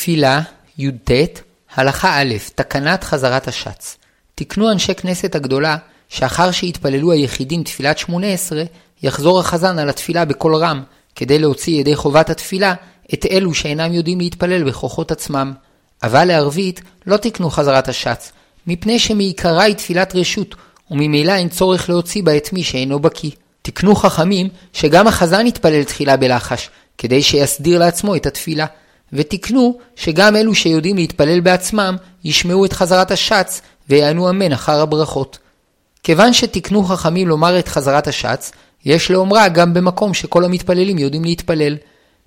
תפילה, י"ט, הלכה א', תקנת חזרת השץ. תקנו אנשי כנסת הגדולה, שאחר שהתפללו היחידים תפילת שמונה עשרה, יחזור החזן על התפילה בקול רם, כדי להוציא ידי חובת התפילה את אלו שאינם יודעים להתפלל בכוחות עצמם. אבל לערבית לא תקנו חזרת השץ, מפני שמעיקרה היא תפילת רשות, וממילא אין צורך להוציא בה את מי שאינו בקיא. תקנו חכמים שגם החזן יתפלל תחילה בלחש, כדי שיסדיר לעצמו את התפילה. ותקנו שגם אלו שיודעים להתפלל בעצמם ישמעו את חזרת השץ ויענו אמן אחר הברכות. כיוון שתקנו חכמים לומר את חזרת השץ, יש לאומרה גם במקום שכל המתפללים יודעים להתפלל.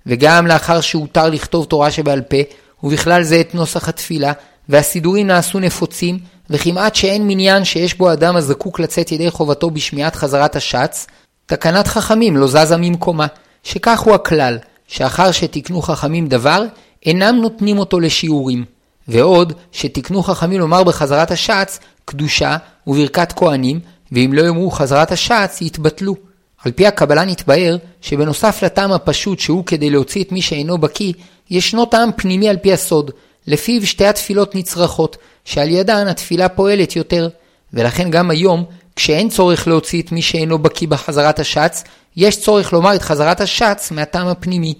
וגם לאחר שהותר לכתוב תורה שבעל פה, ובכלל זה את נוסח התפילה, והסידורים נעשו נפוצים, וכמעט שאין מניין שיש בו אדם הזקוק לצאת ידי חובתו בשמיעת חזרת השץ, תקנת חכמים לא זזה ממקומה, שכך הוא הכלל, שאחר שתקנו חכמים דבר, אינם נותנים אותו לשיעורים. ועוד, שתקנו חכמים לומר בחזרת השץ, קדושה וברכת כהנים, ואם לא יאמרו חזרת השץ, יתבטלו. על פי הקבלה נתבהר, שבנוסף לטעם הפשוט שהוא כדי להוציא את מי שאינו בקיא, ישנו טעם פנימי על פי הסוד, לפיו שתי התפילות נצרכות, שעל ידן התפילה פועלת יותר. ולכן גם היום, כשאין צורך להוציא את מי שאינו בקיא בחזרת השץ, יש צורך לומר את חזרת השץ מהטעם הפנימי.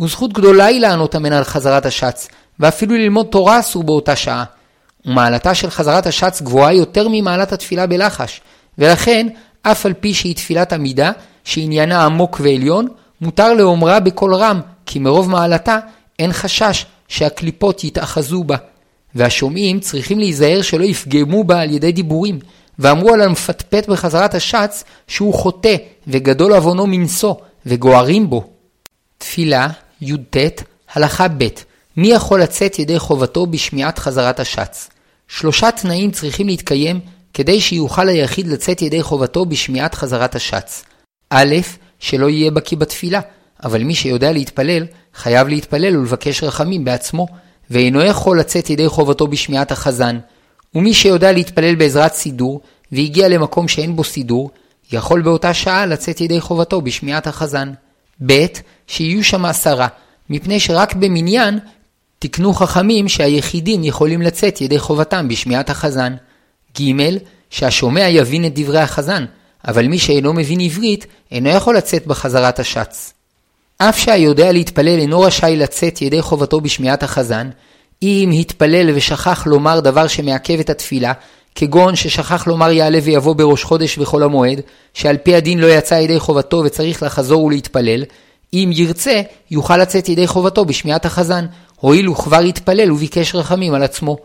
וזכות גדולה היא לענות אמן על חזרת השץ, ואפילו ללמוד תורה אסור באותה שעה. ומעלתה של חזרת השץ גבוהה יותר ממעלת התפילה בלחש, ולכן, אף על פי שהיא תפילת עמידה, שעניינה עמוק ועליון, מותר לאומרה בקול רם, כי מרוב מעלתה אין חשש שהקליפות יתאחזו בה. והשומעים צריכים להיזהר שלא יפגמו בה על ידי דיבורים, ואמרו על המפטפט בחזרת השץ שהוא חוטא וגדול עוונו מנשוא וגוערים בו. תפילה, י"ט, הלכה ב' מי יכול לצאת ידי חובתו בשמיעת חזרת השץ? שלושה תנאים צריכים להתקיים כדי שיוכל היחיד לצאת ידי חובתו בשמיעת חזרת השץ. א', שלא יהיה בקיא בתפילה, אבל מי שיודע להתפלל, חייב להתפלל ולבקש רחמים בעצמו, ואינו יכול לצאת ידי חובתו בשמיעת החזן. ומי שיודע להתפלל בעזרת סידור, והגיע למקום שאין בו סידור, יכול באותה שעה לצאת ידי חובתו בשמיעת החזן. ב. שיהיו שם עשרה, מפני שרק במניין תקנו חכמים שהיחידים יכולים לצאת ידי חובתם בשמיעת החזן. ג. שהשומע יבין את דברי החזן, אבל מי שאינו מבין עברית, אינו יכול לצאת בחזרת השץ. אף שהיודע להתפלל אינו רשאי לצאת ידי חובתו בשמיעת החזן, אם התפלל ושכח לומר דבר שמעכב את התפילה, כגון ששכח לומר יעלה ויבוא בראש חודש וחול המועד, שעל פי הדין לא יצא ידי חובתו וצריך לחזור ולהתפלל, אם ירצה, יוכל לצאת ידי חובתו בשמיעת החזן, הואיל הוא כבר התפלל וביקש רחמים על עצמו.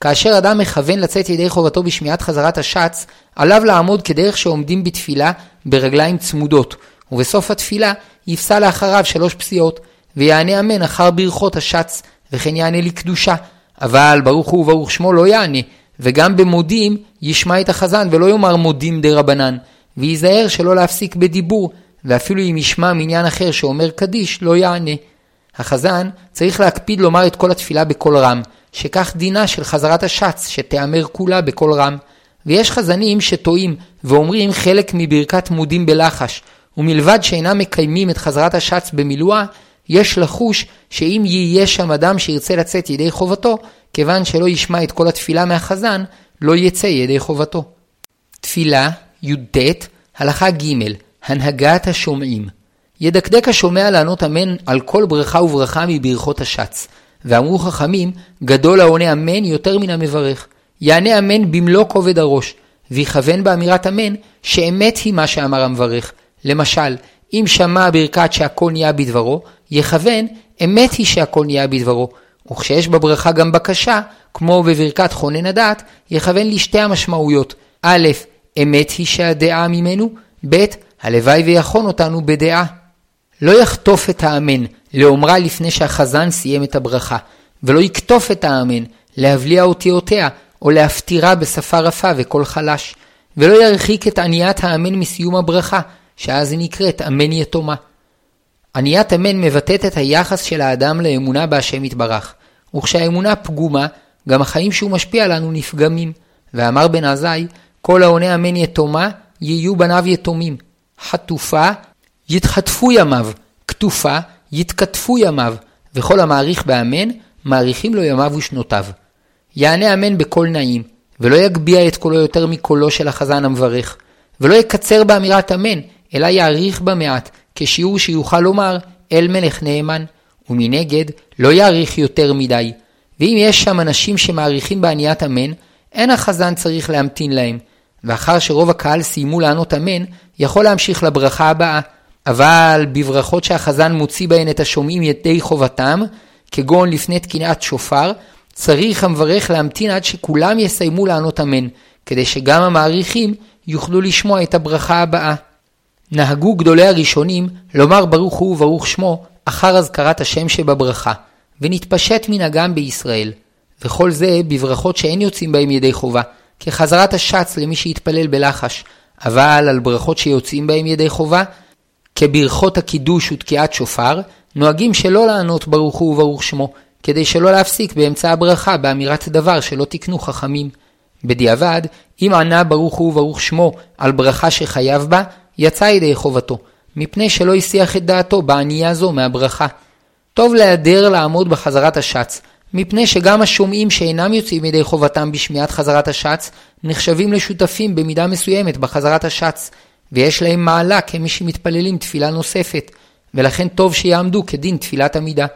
כאשר אדם מכוון לצאת ידי חובתו בשמיעת חזרת השץ, עליו לעמוד כדרך שעומדים בתפילה ברגליים צמודות, ובסוף התפילה יפסע לאחריו שלוש פסיעות, ויענה אמן אחר ברכות השץ, וכן יענה לקדושה. אבל ברוך הוא וברוך שמו לא יענה, וגם במודים ישמע את החזן ולא יאמר מודים דה רבנן, וייזהר שלא להפסיק בדיבור, ואפילו אם ישמע מעניין אחר שאומר קדיש, לא יענה. החזן צריך להקפיד לומר את כל התפילה בקול רם, שכך דינה של חזרת השץ, שתיאמר כולה בקול רם. ויש חזנים שטועים ואומרים חלק מברכת מודים בלחש, ומלבד שאינם מקיימים את חזרת השץ במילואה, יש לחוש שאם יהיה שם אדם שירצה לצאת ידי חובתו, כיוון שלא ישמע את כל התפילה מהחזן, לא יצא ידי חובתו. תפילה, י"ט, הלכה ג' הנהגת השומעים. ידקדק השומע לענות אמן על כל ברכה וברכה מברכות השץ. ואמרו חכמים, גדול העונה אמן יותר מן המברך. יענה אמן במלוא כובד הראש, ויכוון באמירת אמן, שאמת היא מה שאמר המברך. למשל, אם שמע ברכת שהכל נהיה בדברו, יכוון, אמת היא שהכל נהיה בדברו. וכשיש בברכה גם בקשה, כמו בברכת חונן הדת, יכוון לשתי המשמעויות. א', אמת היא שהדעה ממנו, ב', הלוואי ויכון אותנו בדעה. לא יחטוף את האמן לאומרה לפני שהחזן סיים את הברכה, ולא יקטוף את האמן להבליע אותיותיה, או להפטירה בשפה רפה וקול חלש, ולא ירחיק את עניית האמן מסיום הברכה, שאז היא נקראת אמן יתומה. עניית אמן מבטאת את היחס של האדם לאמונה בהשם יתברך, וכשהאמונה פגומה, גם החיים שהוא משפיע לנו נפגמים. ואמר בן עזאי, כל העונה אמן יתומה, יהיו בניו יתומים. חטופה, יתחטפו ימיו, כתופה, יתקטפו ימיו, וכל המעריך באמן, מאריכים לו ימיו ושנותיו. יענה אמן בקול נעים, ולא יגביה את קולו יותר מקולו של החזן המברך, ולא יקצר באמירת אמן, אלא יאריך בה מעט, כשיעור שיוכל לומר אל מלך נאמן, ומנגד לא יאריך יותר מדי. ואם יש שם אנשים שמעריכים בעניית אמן, אין החזן צריך להמתין להם, ואחר שרוב הקהל סיימו לענות אמן, יכול להמשיך לברכה הבאה. אבל בברכות שהחזן מוציא בהן את השומעים ידי חובתם, כגון לפני תקינת שופר, צריך המברך להמתין עד שכולם יסיימו לענות אמן, כדי שגם המעריכים יוכלו לשמוע את הברכה הבאה. נהגו גדולי הראשונים לומר ברוך הוא וברוך שמו אחר אזכרת השם שבברכה, ונתפשט מנהגם בישראל. וכל זה בברכות שאין יוצאים בהם ידי חובה, כחזרת השץ למי שיתפלל בלחש, אבל על ברכות שיוצאים בהם ידי חובה, כברכות הקידוש ותקיעת שופר, נוהגים שלא לענות ברוך הוא וברוך שמו, כדי שלא להפסיק באמצע הברכה באמירת דבר שלא תקנו חכמים. בדיעבד, אם ענה ברוך הוא וברוך שמו על ברכה שחייב בה, יצא ידי חובתו, מפני שלא הסיח את דעתו בענייה זו מהברכה. טוב להיעדר לעמוד בחזרת השץ, מפני שגם השומעים שאינם יוצאים ידי חובתם בשמיעת חזרת השץ, נחשבים לשותפים במידה מסוימת בחזרת השץ, ויש להם מעלה כמי שמתפללים תפילה נוספת, ולכן טוב שיעמדו כדין תפילת עמידה.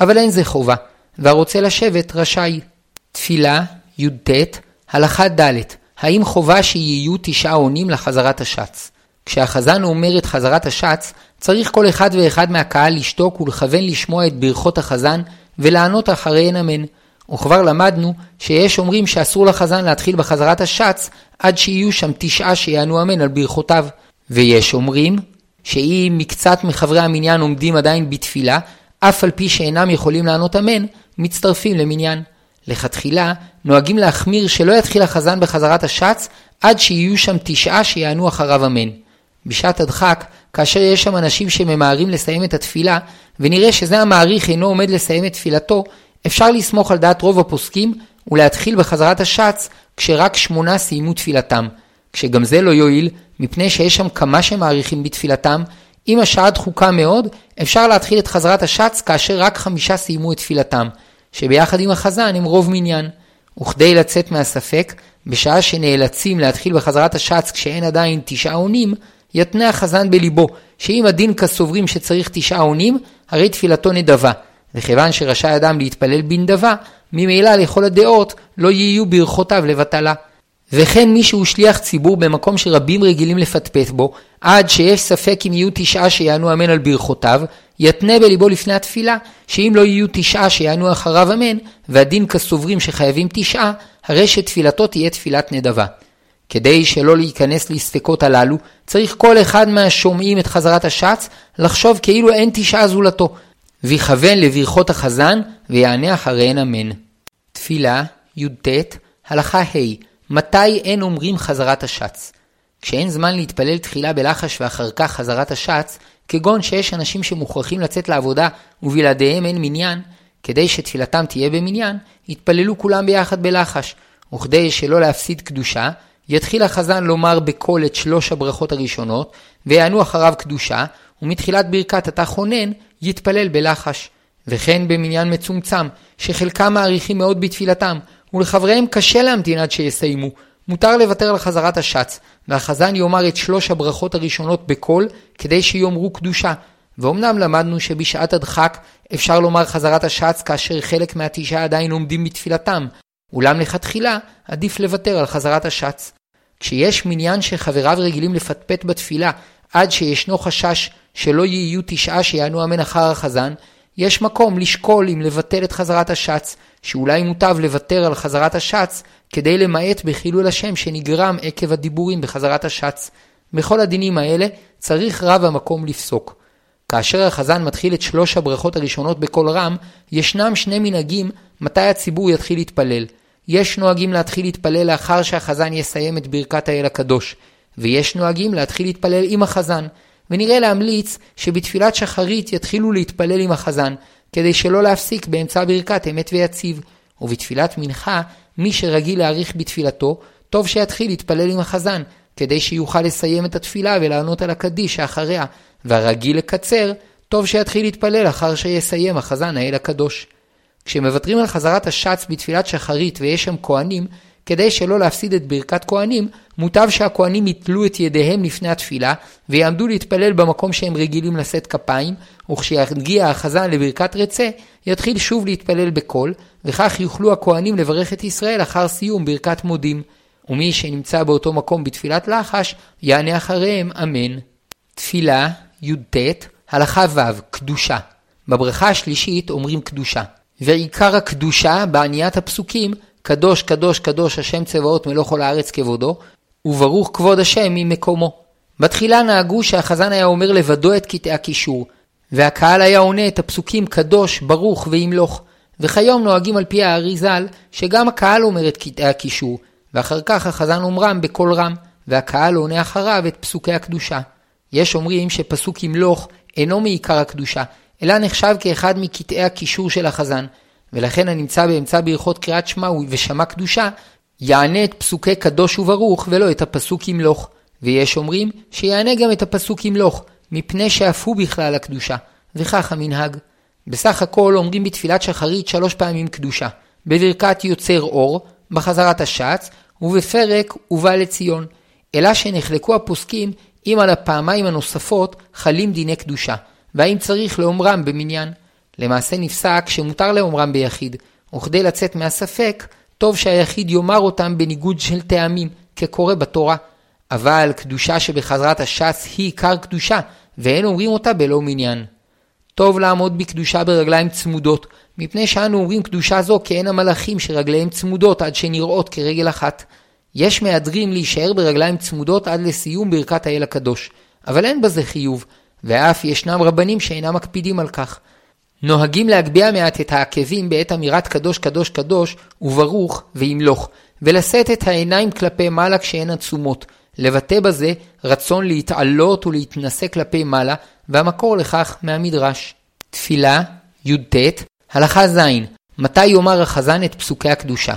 אבל אין זה חובה, והרוצה לשבת רשאי. תפילה, י"ט, הלכה ד', האם חובה שיהיו תשעה עונים לחזרת השץ? כשהחזן אומר את חזרת השץ, צריך כל אחד ואחד מהקהל לשתוק ולכוון לשמוע את ברכות החזן ולענות אחריהן אמן. וכבר למדנו שיש אומרים שאסור לחזן להתחיל בחזרת השץ עד שיהיו שם תשעה שיענו אמן על ברכותיו. ויש אומרים שאם מקצת מחברי המניין עומדים עדיין בתפילה, אף על פי שאינם יכולים לענות אמן, מצטרפים למניין. לכתחילה, נוהגים להחמיר שלא יתחיל החזן בחזרת השץ עד שיהיו שם תשעה שיענו אחריו אמן. בשעת הדחק, כאשר יש שם אנשים שממהרים לסיים את התפילה, ונראה שזה המעריך אינו עומד לסיים את תפילתו, אפשר לסמוך על דעת רוב הפוסקים ולהתחיל בחזרת השץ כשרק שמונה סיימו תפילתם. כשגם זה לא יועיל, מפני שיש שם כמה שמעריכים בתפילתם, אם השעה דחוקה מאוד, אפשר להתחיל את חזרת השץ כאשר רק חמישה סיימו את תפילתם, שביחד עם החזן הם רוב מניין. וכדי לצאת מהספק, בשעה שנאלצים להתחיל בחזרת השץ כשאין עדיין תשעה עונים, יתנה החזן בליבו, שאם הדין כסוברים שצריך תשעה עונים, הרי תפילתו נדבה. וכיוון שרשאי אדם להתפלל בנדבה, ממילא לכל הדעות לא יהיו ברכותיו לבטלה. וכן מי שהוא שליח ציבור במקום שרבים רגילים לפטפט בו, עד שיש ספק אם יהיו תשעה שיענו אמן על ברכותיו, יתנה בליבו לפני התפילה, שאם לא יהיו תשעה שיענו אחריו אמן, והדין כסוברים שחייבים תשעה, הרי שתפילתו תהיה תפילת נדבה. כדי שלא להיכנס לספקות הללו, צריך כל אחד מהשומעים את חזרת השץ לחשוב כאילו אין תשעה זולתו, ויכוון לברכות החזן ויענה אחריהן אמן. תפילה, י"ט, הלכה ה' מתי אין אומרים חזרת השץ? כשאין זמן להתפלל תחילה בלחש ואחר כך חזרת השץ, כגון שיש אנשים שמוכרחים לצאת לעבודה ובלעדיהם אין מניין, כדי שתפילתם תהיה במניין, יתפללו כולם ביחד בלחש, וכדי שלא להפסיד קדושה, יתחיל החזן לומר בקול את שלוש הברכות הראשונות, ויענו אחריו קדושה, ומתחילת ברכת אתה חונן, יתפלל בלחש. וכן במניין מצומצם, שחלקם מעריכים מאוד בתפילתם, ולחבריהם קשה להמתין עד שיסיימו. מותר לוותר על חזרת השץ, והחזן יאמר את שלוש הברכות הראשונות בקול, כדי שיאמרו קדושה. ואומנם למדנו שבשעת הדחק אפשר לומר חזרת השץ כאשר חלק מהתשעה עדיין עומדים בתפילתם, אולם לכתחילה עדיף לוותר על חזרת השץ. כשיש מניין שחבריו רגילים לפטפט בתפילה עד שישנו חשש שלא יהיו תשעה שיענו אמן אחר החזן, יש מקום לשקול אם לבטל את חזרת השץ, שאולי מוטב לוותר על חזרת השץ כדי למעט בחילול השם שנגרם עקב הדיבורים בחזרת השץ. בכל הדינים האלה צריך רב המקום לפסוק. כאשר החזן מתחיל את שלוש הברכות הראשונות בקול רם, ישנם שני מנהגים מתי הציבור יתחיל להתפלל. יש נוהגים להתחיל להתפלל לאחר שהחזן יסיים את ברכת האל הקדוש, ויש נוהגים להתחיל להתפלל עם החזן, ונראה להמליץ שבתפילת שחרית יתחילו להתפלל עם החזן, כדי שלא להפסיק באמצע ברכת אמת ויציב, ובתפילת מנחה, מי שרגיל להאריך בתפילתו, טוב שיתחיל להתפלל עם החזן, כדי שיוכל לסיים את התפילה ולענות על הקדיש שאחריה, והרגיל לקצר, טוב שיתחיל להתפלל אחר שיסיים החזן האל הקדוש. כשמוותרים על חזרת השץ בתפילת שחרית ויש שם כהנים, כדי שלא להפסיד את ברכת כהנים, מוטב שהכהנים יתלו את ידיהם לפני התפילה, ויעמדו להתפלל במקום שהם רגילים לשאת כפיים, וכשיגיע החזן לברכת רצה, יתחיל שוב להתפלל בקול, וכך יוכלו הכהנים לברך את ישראל אחר סיום ברכת מודים. ומי שנמצא באותו מקום בתפילת לחש, יענה אחריהם אמן. תפילה, י"ט, הלכה ו', קדושה. בברכה השלישית אומרים קדושה. ועיקר הקדושה בעניית הפסוקים, קדוש קדוש קדוש השם צבאות מלוא כל הארץ כבודו, וברוך כבוד השם ממקומו. בתחילה נהגו שהחזן היה אומר לבדו את קטעי הקישור, והקהל היה עונה את הפסוקים קדוש, ברוך וימלוך. וכיום נוהגים על פי הארי ז"ל, שגם הקהל אומר את קטעי הקישור, ואחר כך החזן אומרם בקול רם, והקהל עונה אחריו את פסוקי הקדושה. יש אומרים שפסוק ימלוך אינו מעיקר הקדושה, אלא נחשב כאחד מקטעי הקישור של החזן, ולכן הנמצא באמצע ברכות קריאת שמע ושמע קדושה, יענה את פסוקי קדוש וברוך ולא את הפסוק ימלוך. ויש אומרים שיענה גם את הפסוק ימלוך, מפני שאף הוא בכלל הקדושה, וכך המנהג. בסך הכל אומרים בתפילת שחרית שלוש פעמים קדושה, בברכת יוצר אור, בחזרת השץ, ובפרק ובא לציון. אלא שנחלקו הפוסקים אם על הפעמיים הנוספות חלים דיני קדושה, והאם צריך לאומרם במניין. למעשה נפסק שמותר לאומרם ביחיד, וכדי לצאת מהספק, טוב שהיחיד יאמר אותם בניגוד של טעמים, כקורא בתורה. אבל קדושה שבחזרת הש"ס היא עיקר קדושה, ואין אומרים אותה בלא מניין. טוב לעמוד בקדושה ברגליים צמודות, מפני שאנו אומרים קדושה זו כאין המלאכים שרגליהם צמודות עד שנראות כרגל אחת. יש מהדרים להישאר ברגליים צמודות עד לסיום ברכת האל הקדוש, אבל אין בזה חיוב, ואף ישנם רבנים שאינם מקפידים על כך. נוהגים להגביה מעט את העקבים בעת אמירת קדוש קדוש קדוש וברוך וימלוך, ולשאת את העיניים כלפי מעלה כשהן עצומות, לבטא בזה רצון להתעלות ולהתנשא כלפי מעלה, והמקור לכך מהמדרש. תפילה, י"ט, הלכה ז', מתי יאמר החזן את פסוקי הקדושה?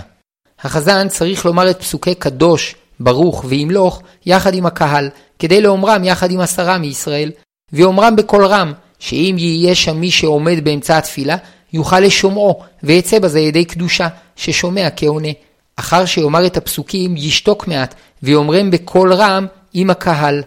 החזן צריך לומר את פסוקי קדוש, ברוך וימלוך יחד עם הקהל, כדי לאומרם יחד עם עשרה מישראל, ויאמרם בקול רם, שאם יהיה שם מי שעומד באמצע התפילה, יוכל לשומעו, ויצא בזה ידי קדושה, ששומע כעונה. אחר שיאמר את הפסוקים, ישתוק מעט, ויאמרם בקול רם עם הקהל.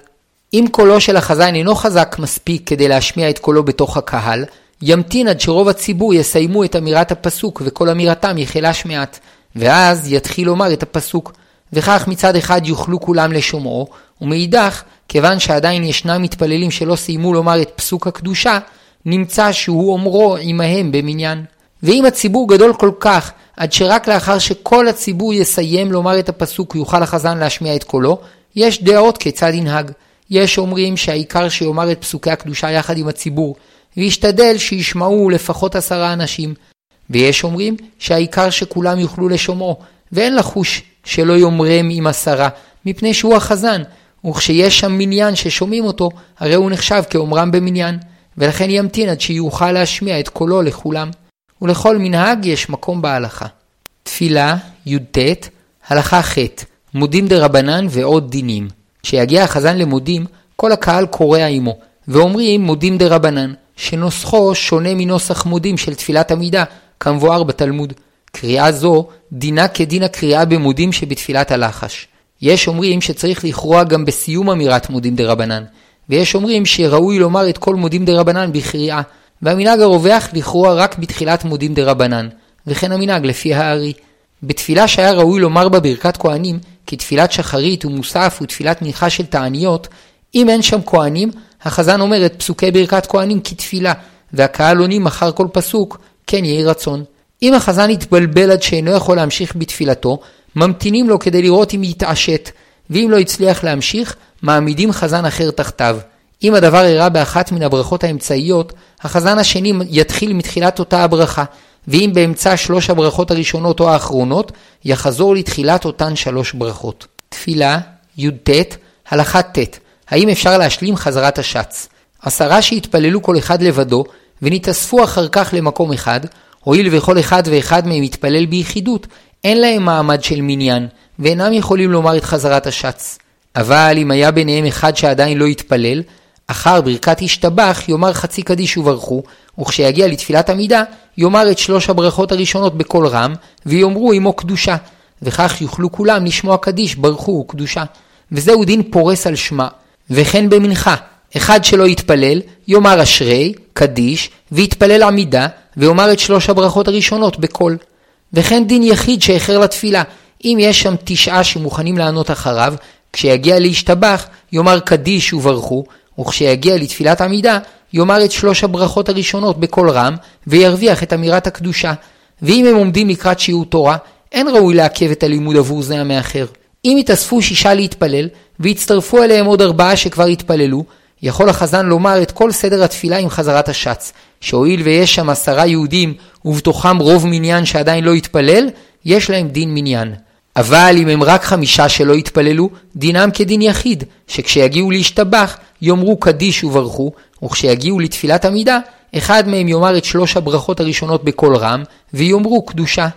אם קולו של החזן אינו חזק מספיק כדי להשמיע את קולו בתוך הקהל, ימתין עד שרוב הציבור יסיימו את אמירת הפסוק וכל אמירתם יחלש מעט, ואז יתחיל לומר את הפסוק. וכך מצד אחד יוכלו כולם לשומעו, ומאידך, כיוון שעדיין ישנם מתפללים שלא סיימו לומר את פסוק הקדושה, נמצא שהוא אומרו עמהם במניין. ואם הציבור גדול כל כך, עד שרק לאחר שכל הציבור יסיים לומר את הפסוק יוכל החזן להשמיע את קולו, יש דעות כיצד ינהג. יש אומרים שהעיקר שיאמר את פסוקי הקדושה יחד עם הציבור, וישתדל שישמעו לפחות עשרה אנשים. ויש אומרים שהעיקר שכולם יוכלו לשומעו, ואין לחוש שלא יאמרם עם עשרה, מפני שהוא החזן, וכשיש שם מניין ששומעים אותו, הרי הוא נחשב כאומרם במניין, ולכן ימתין עד שיוכל להשמיע את קולו לכולם. ולכל מנהג יש מקום בהלכה. תפילה, י"ט, הלכה ח', מודים דה רבנן ועוד דינים. כשיגיע החזן למודים, כל הקהל קורע עמו, ואומרים מודים דה רבנן, שנוסחו שונה מנוסח מודים של תפילת עמידה, כמבואר בתלמוד. קריאה זו דינה כדין הקריאה במודים שבתפילת הלחש. יש אומרים שצריך לכרוע גם בסיום אמירת מודים דה רבנן, ויש אומרים שראוי לומר את כל מודים דה רבנן בקריאה, והמנהג הרווח לכרוע רק בתחילת מודים דה רבנן, וכן המנהג לפי הארי. בתפילה שהיה ראוי לומר בה ברכת כהנים, כתפילת שחרית ומוסף ותפילת מנחה של תעניות, אם אין שם כהנים, החזן אומר את פסוקי ברכת כהנים כתפילה, והקהל עונים אחר כל פסוק, כן יהי רצון. אם החזן יתבלבל עד שאינו יכול להמשיך בתפילתו, ממתינים לו כדי לראות אם יתעשת, ואם לא הצליח להמשיך, מעמידים חזן אחר תחתיו. אם הדבר אירע באחת מן הברכות האמצעיות, החזן השני יתחיל מתחילת אותה הברכה, ואם באמצע שלוש הברכות הראשונות או האחרונות, יחזור לתחילת אותן שלוש ברכות. תפילה, י"ט, הלכה ט', האם אפשר להשלים חזרת השץ? עשרה שהתפללו כל אחד לבדו, ונתאספו אחר כך למקום אחד, הואיל וכל אחד ואחד מהם יתפלל ביחידות, אין להם מעמד של מניין, ואינם יכולים לומר את חזרת השץ. אבל אם היה ביניהם אחד שעדיין לא התפלל, אחר ברכת השתבח יאמר חצי קדיש וברכו, וכשיגיע לתפילת עמידה, יאמר את שלוש הברכות הראשונות בקול רם, ויאמרו עמו קדושה, וכך יוכלו כולם לשמוע קדיש, ברכו וקדושה. וזהו דין פורס על שמה. וכן במנחה, אחד שלא יתפלל, יאמר אשרי, קדיש, ויתפלל עמידה, ויאמר את שלוש הברכות הראשונות בקול. וכן דין יחיד שאיחר לתפילה, אם יש שם תשעה שמוכנים לענות אחריו, כשיגיע להשתבח, יאמר קדיש וברכו, וכשיגיע לתפילת עמידה, יאמר את שלוש הברכות הראשונות בקול רם, וירוויח את אמירת הקדושה. ואם הם עומדים לקראת שיעור תורה, אין ראוי לעכב את הלימוד עבור זה המאחר. אם יתאספו שישה להתפלל, ויצטרפו אליהם עוד ארבעה שכבר התפללו, יכול החזן לומר את כל סדר התפילה עם חזרת השץ, שהואיל ויש שם עשרה יהודים ובתוכם רוב מניין שעדיין לא התפלל, יש להם דין מניין. אבל אם הם רק חמישה שלא התפללו, דינם כדין יחיד, שכשיגיעו להשתבח, יאמרו קדיש וברכו, וכשיגיעו לתפילת עמידה, אחד מהם יאמר את שלוש הברכות הראשונות בקול רם, ויאמרו קדושה.